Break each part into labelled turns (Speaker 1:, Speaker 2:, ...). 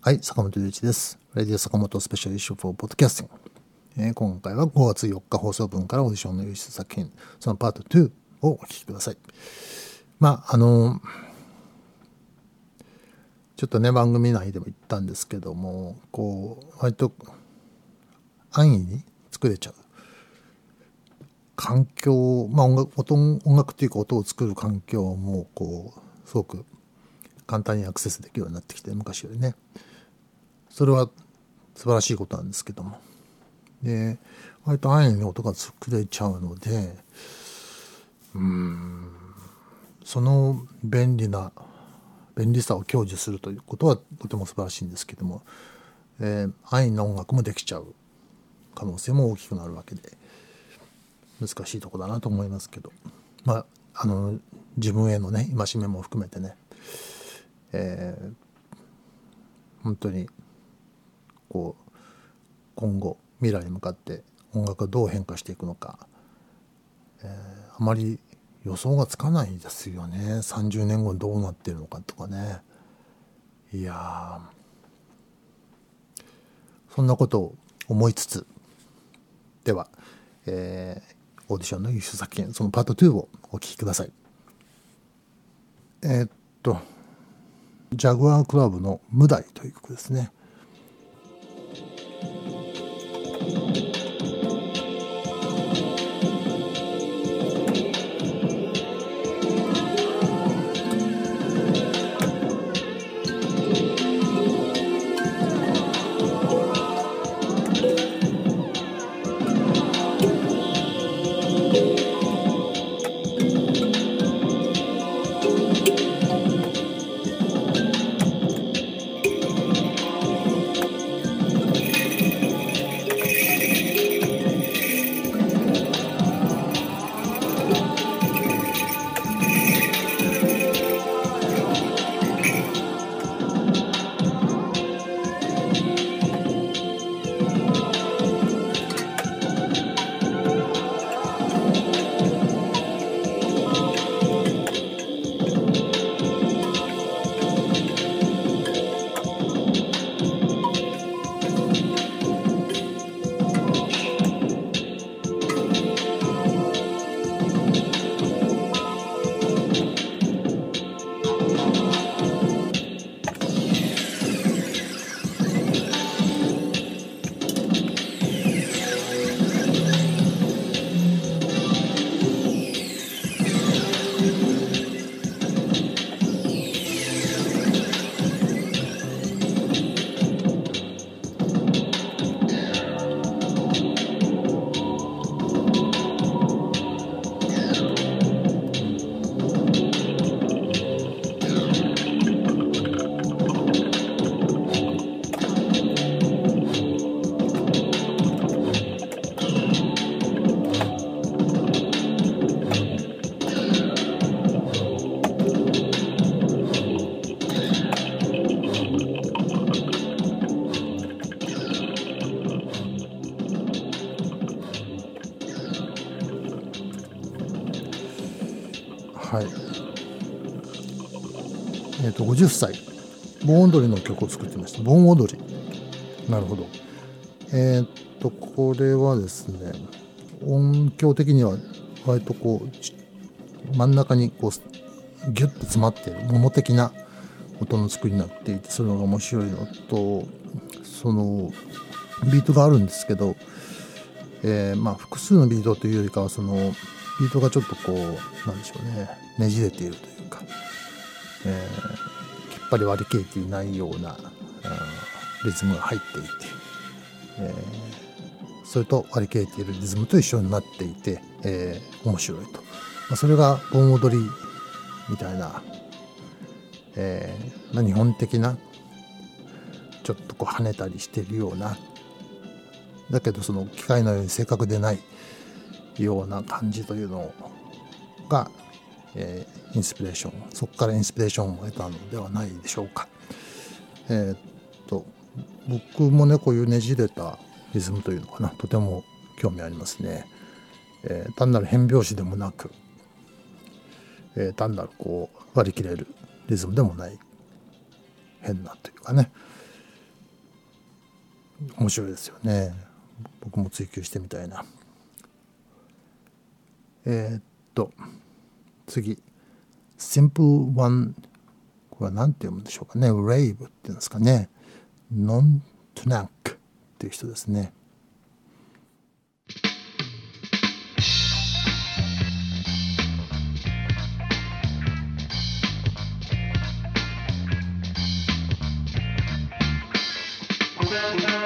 Speaker 1: はい、坂本龍一です。 Radio Sakamoto Special Issue for Podcasting。えー今回は5月4日放送分からオーディションの優秀作品、そのパート2をお聞きください。まあ、あの、ちょっとね、番組内でも言ったんですけども、こう、割と安易に作れちゃう。環境、まあ音楽、音音楽っていうか音を作る環境も、こう、すごく簡単にアクセスできるようになってきて、昔よりね。それは素晴らしいことなんですけども。で、割と安易に音が作れちゃうので、うん、その便利な、便利さを享受するということはとても素晴らしいんですけども、えー安易な音楽もできちゃう可能性も大きくなるわけで、難しいとこだなと思いますけど、まあ、あの、自分へのね、戒めも含めてね、えー本当にこう今後未来に向かって音楽がどう変化していくのか、えーあまり予想がつかないですよね。30年後どうなってるのかとかね。いやそんなことを思いつつでは、えーオーディションの優秀作品そのパート2をお聴きください。えーっとジャグワークラブの「無題」という曲ですね。盆踊りの曲を作ってました。盆踊り。なるほど。えっ、と、これはですね、音響的には割とこう、ち真ん中にこう、ギュッと詰まっている桃的な音の作りになっていて、それが面白いのと、その、ビートがあるんですけど、えーまあ複数のビートというよりかはそのビートがちょっとこうなんでしょうねねじれているというか、えーぱり割り切れていないような、リズムが入っていて、えーそれと割り切れているリズムと一緒になっていて、えー面白いと、まあ、それが盆踊りみたいな、えーまあ日本的なちょっとこう跳ねたりしてるようなだけどその機械のように正確でないような感じというのが、えインスピレーションそこからインスピレーションを得たのではないでしょうか。えーっと僕もねこういうねじれたリズムというのかなとても興味ありますね。えー単なる変拍子でもなく、えー単なるこう割り切れるリズムでもない変なというかね、面白いですよね僕も追求してみたいなえー、っと次 Simple One これは何て読むんでしょうかね。Rave っていうんですかね。Non t n a k っていう人ですね。はい、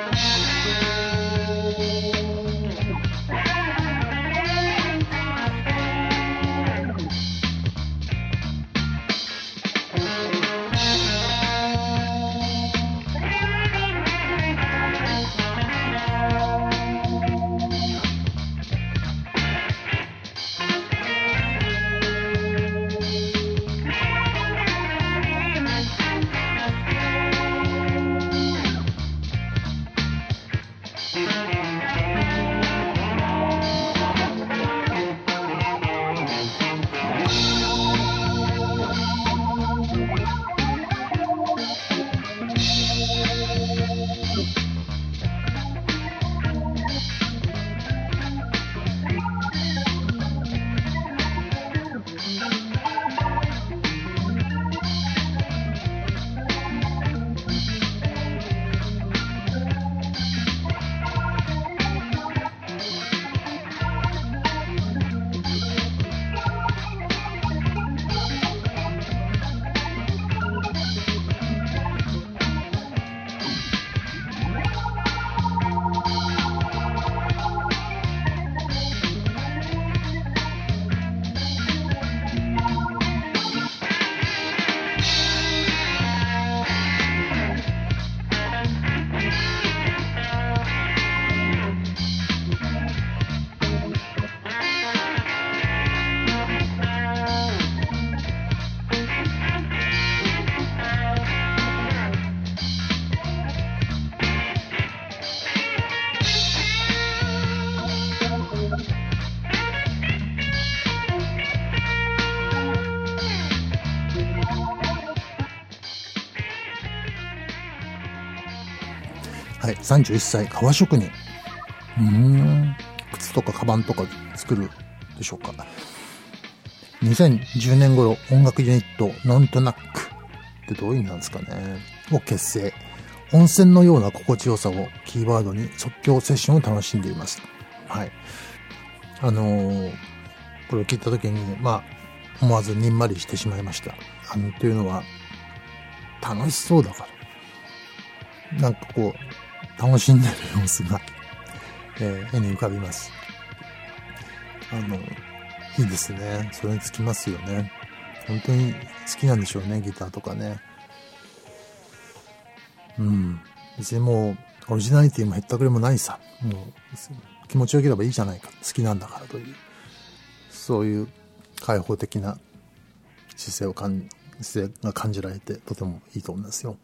Speaker 1: 31歳、革職人。うん、靴とかカバンとか作るでしょうか。2010年頃、音楽ユニット、ノントナックってどういう意味なんですかね。を結成。温泉のような心地よさをキーワードに即興セッションを楽しんでいます。はい。あのー、これを聞いた時に、まあ、思わずにんまりしてしまいました。あの、というのは、楽しそうだから。なんかこう、楽しんでる様子が、えー、絵に浮かびます。あの、いいですね。それにつきますよね。本当に好きなんでしょうね、ギターとかね。うん。別にもう、オリジナリティもへったくれもないさ。もう、気持ちよければいいじゃないか。好きなんだからという、そういう開放的な姿勢を感姿勢が感じられて、とてもいいと思いますよ。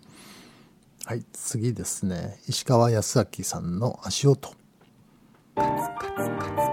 Speaker 1: はい、次ですね。石川康明さんの足音。カツカツカツ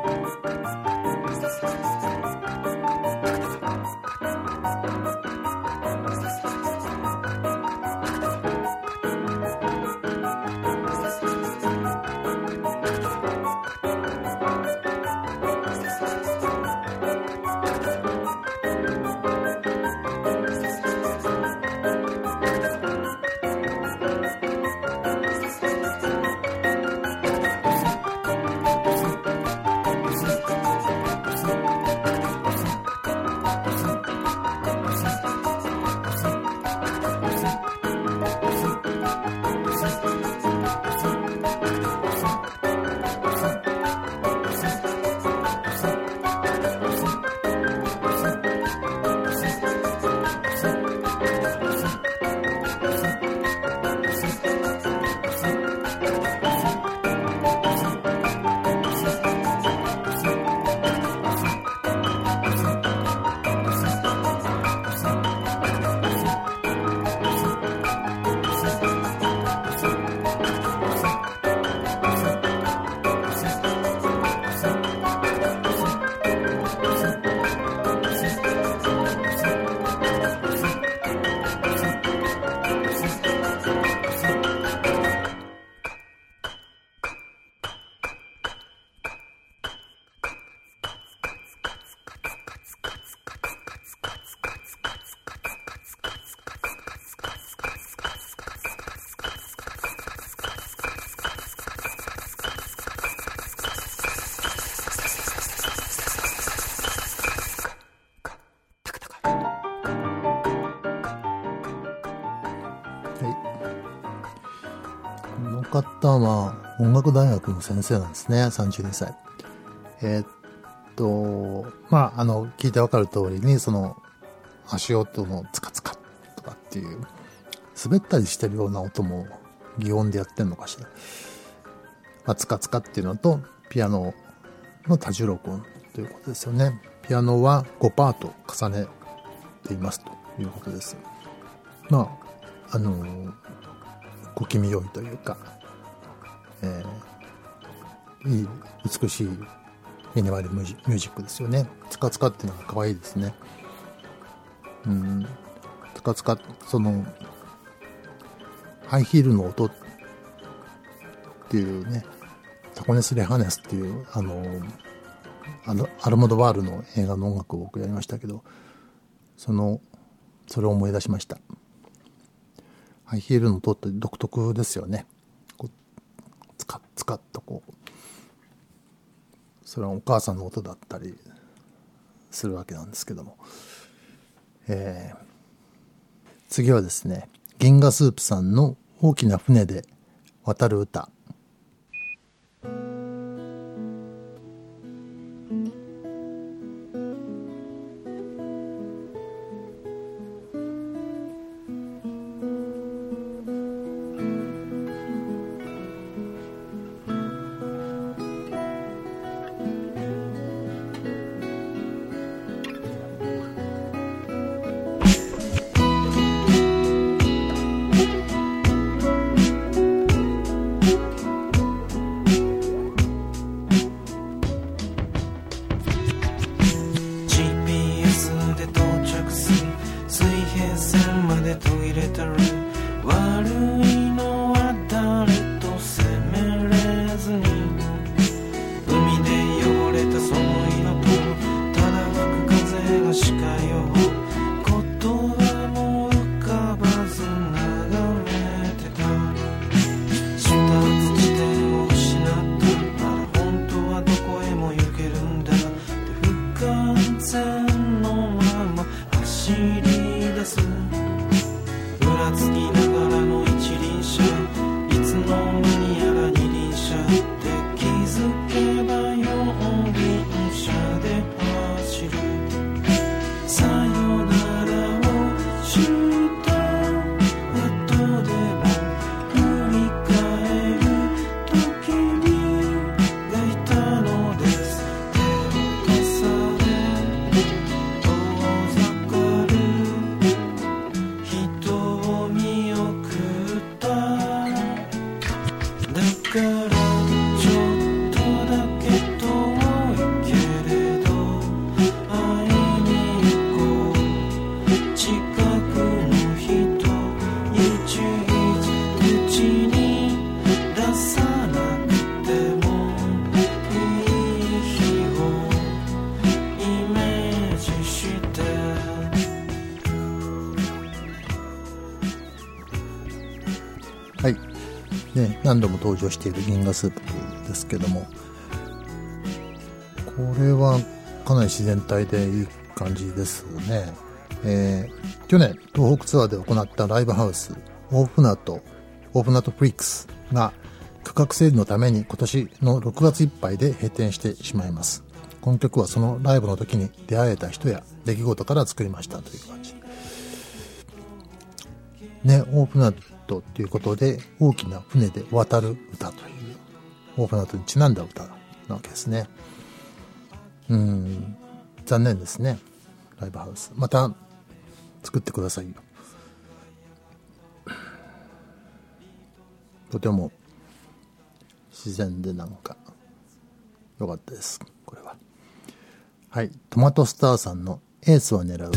Speaker 1: 方は音楽大学の先生なんですね、32歳。えー、っと、まあ、あの、聞いてわかる通りに、その、足音のツカツカとかっていう、滑ったりしてるような音も擬音でやってんのかしら。まあ、ツカツカっていうのと、ピアノの多重録音ということですよね。ピアノは5パート重ねていますということです。まあ、あの小気味良いというか、えー、いい、美しい絵に割るミュージックですよね。つかつかっていうのが可愛いですね。うん、つかつか、その、ハイヒールの音っていうね、タコネス・レハネスっていう、あの、あのアルモドバールの映画の音楽を僕やりましたけど、その、それを思い出しました。ハイヒールの音って独特ですよね。使、っとこう、それはお母さんの音だったりするわけなんですけども。えー、次はですね、銀河スープさんの大きな船で渡る歌。はい、ね何度も登場している銀河スープですけども。これはかなり自然体でいい感じですね、えー、去年東北ツアーで行ったライブハウスオープナートオープナートプリックスが区画整理のために今年の6月いっぱいで閉店してしまいます。この曲はそのライブの時に出会えた人や出来事から作りましたという感じ。ねオープナートっていうことで大きな船で渡る歌というオープナートにちなんだ歌なわけですね。うん、残念ですね。ライブハウス。また作ってくださいよ。とても自然でなんか良かったです。これは。はい。トマトスターさんのエースを狙う。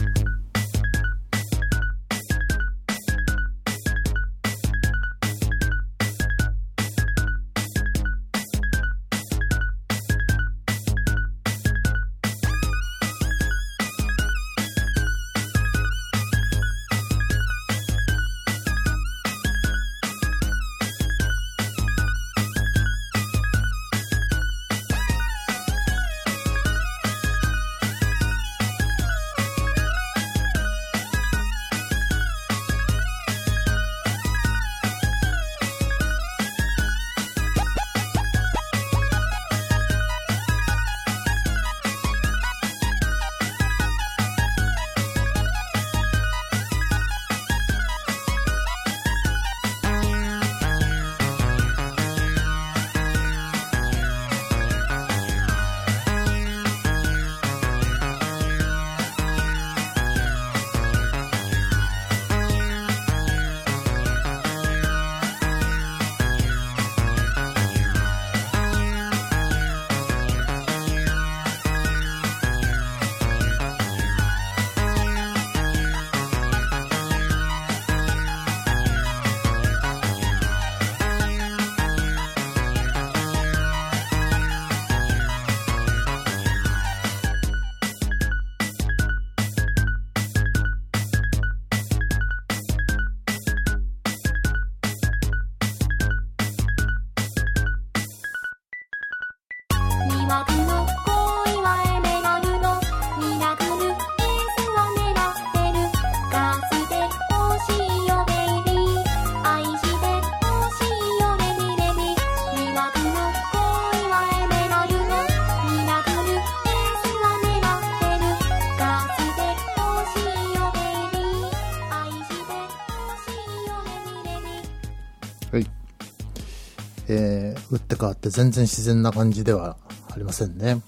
Speaker 1: 打って変わって全然自然な感じではありませんね。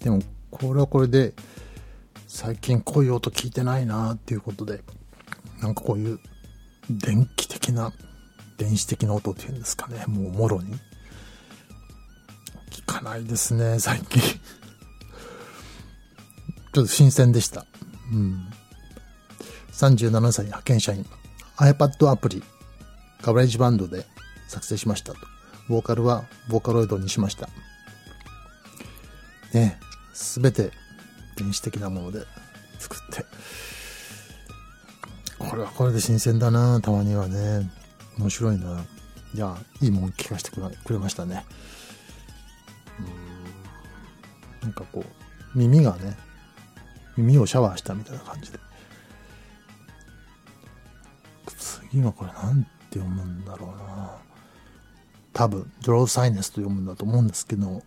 Speaker 1: でも、これはこれで、最近こういう音聞いてないなっていうことで、なんかこういう電気的な、電子的な音っていうんですかね、もうもろに。聞かないですね、最近。ちょっと新鮮でした。うん。37歳派遣社員。iPad アプリ、ガレージバンドで作成しましたと。ボーカルはボーカロイドにしました。ね、すべて電子的なもので作って。これはこれで新鮮だなたまにはね。面白いな。いや、いいもん聞かせてくれましたね。なんかこう、耳がね、耳をシャワーしたみたいな感じで。次はこれなんて読むんだろうな多分、ドローサイネスと読むんだと思うんですけど、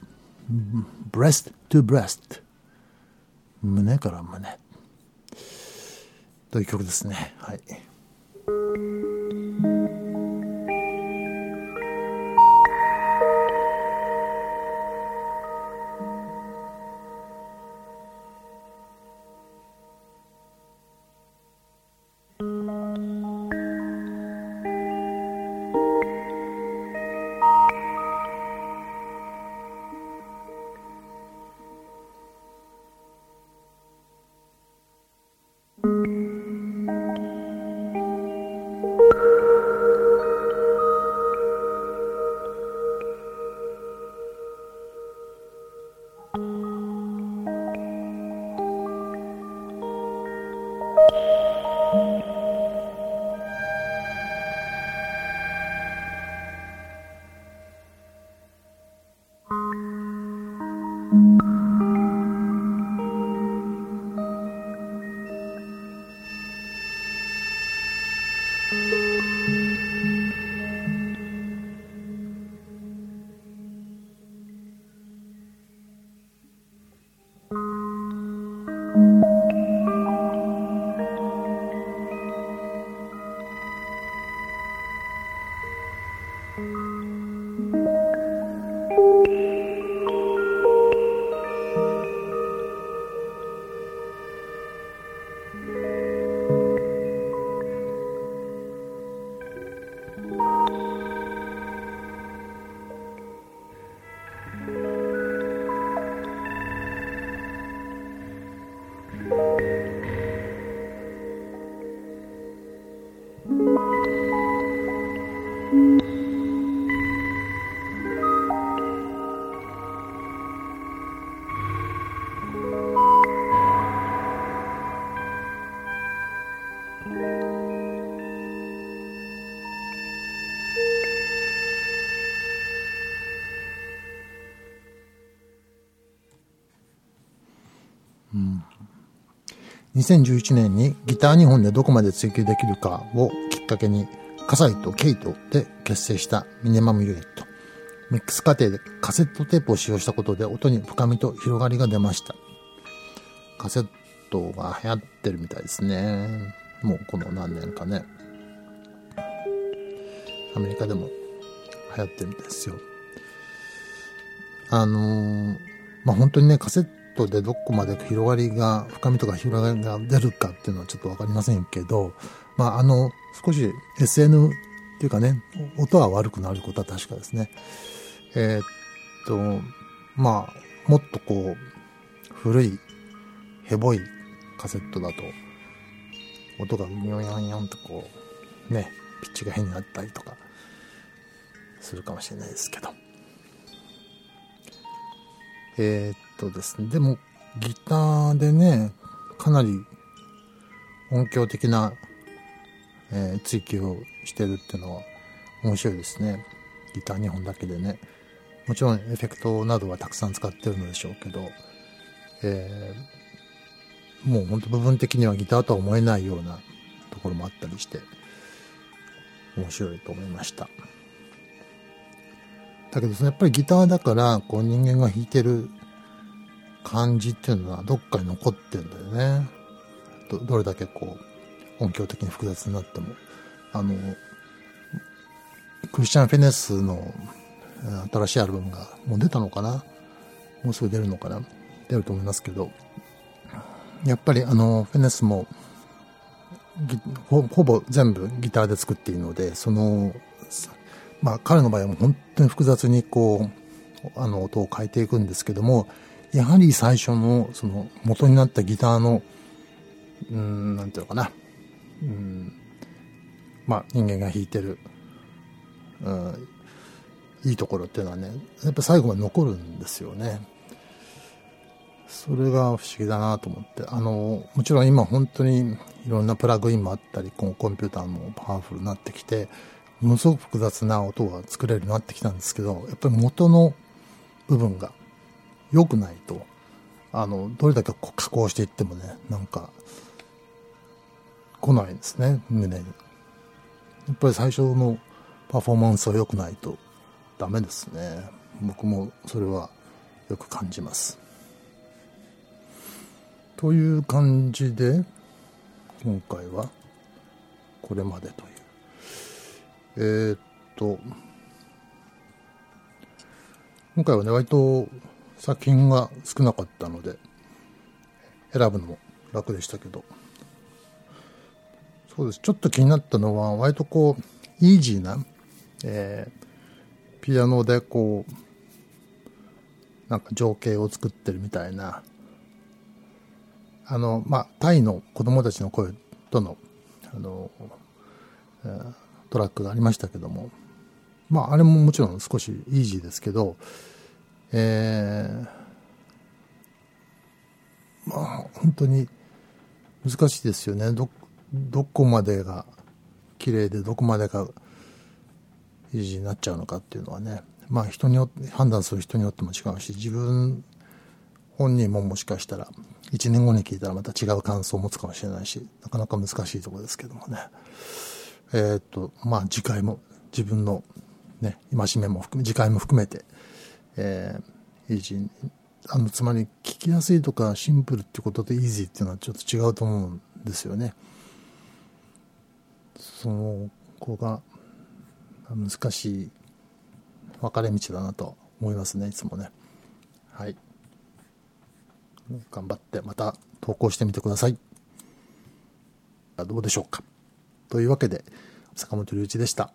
Speaker 1: breast to breast 胸から胸という曲ですね。はい。2011年にギター2本でどこまで追求できるかをきっかけに、葛西とケイトで結成したミネマムユニット。ミックス過程でカセットテープを使用したことで音に深みと広がりが出ました。カセットが流行ってるみたいですね。もうこの何年かね。アメリカでも流行ってるみたいですよ。あのー、まあ、本当にね、カセットでどこまで広がりが、深みとか広がりが出るかっていうのはちょっとわかりませんけど、まあ、あの、少し SN っていうかね、音は悪くなることは確かですね。えー、っと、まあ、もっとこう、古い、ヘボいカセットだと、音がニョヨンヨンとこう、ね、ピッチが変になったりとか、するかもしれないですけど。えー、っとですね、でもギターでね、かなり音響的な、えー、追求をしてるっていうのは面白いですね。ギター2本だけでね。もちろんエフェクトなどはたくさん使ってるのでしょうけど、えー、もうほんと部分的にはギターとは思えないようなところもあったりして、面白いと思いました。だけど、やっぱりギターだから、こう人間が弾いてる感じっていうのはどっかに残ってるんだよね。どどれだけこう、音響的に複雑になっても。あの、クリスチャン・フェネスの新しいアルバムがもう出たのかな？もうすぐ出るのかな？出ると思いますけど、やっぱりあの、フェネスもほほぼ全部ギターで作っているので、その、まあ彼の場合は本当に複雑にこう、あの音を変えていくんですけども、やはり最初のその元になったギターの、うん、なんていうのかな、うん、まあ人間が弾いてる、うん、いいところっていうのはね、やっぱ最後まで残るんですよね。それが不思議だなと思って、あの、もちろん今本当にいろんなプラグインもあったり、このコンピューターもパワフルになってきて、ものすごく複雑な音が作れるようになってきたんですけど、やっぱり元の部分が良くないと、あの、どれだけ加工していってもね、なんか、来ないんですね、胸に。やっぱり最初のパフォーマンスは良くないとダメですね。僕もそれはよく感じます。という感じで、今回はこれまでという。えー、っと、今回はね、割と作品が少なかったので、選ぶのも楽でしたけど、そうです。ちょっと気になったのは、割とこう、イージーな、えー、ピアノでこう、なんか情景を作ってるみたいな、あの、まあ、タイの子供たちの声との、あの、トラックがありましたけども、まあ、あれももちろん少しイージーですけど、えー、まあ、本当に難しいですよね。ど、どこまでが綺麗でどこまでがイージーになっちゃうのかっていうのはね、まあ人によって、判断する人によっても違うし、自分本人ももしかしたら1年後に聞いたらまた違う感想を持つかもしれないし、なかなか難しいところですけどもね。えー、っと、まあ次回も自分のね、戒めも含め、次回も含めて、えー、イージーあの、つまり聞きやすいとかシンプルってことでイージーっていうのはちょっと違うと思うんですよね。その子が難しい分かれ道だなと思いますね、いつもね。はい。頑張ってまた投稿してみてください。どうでしょうか。というわけで、坂本龍一でした。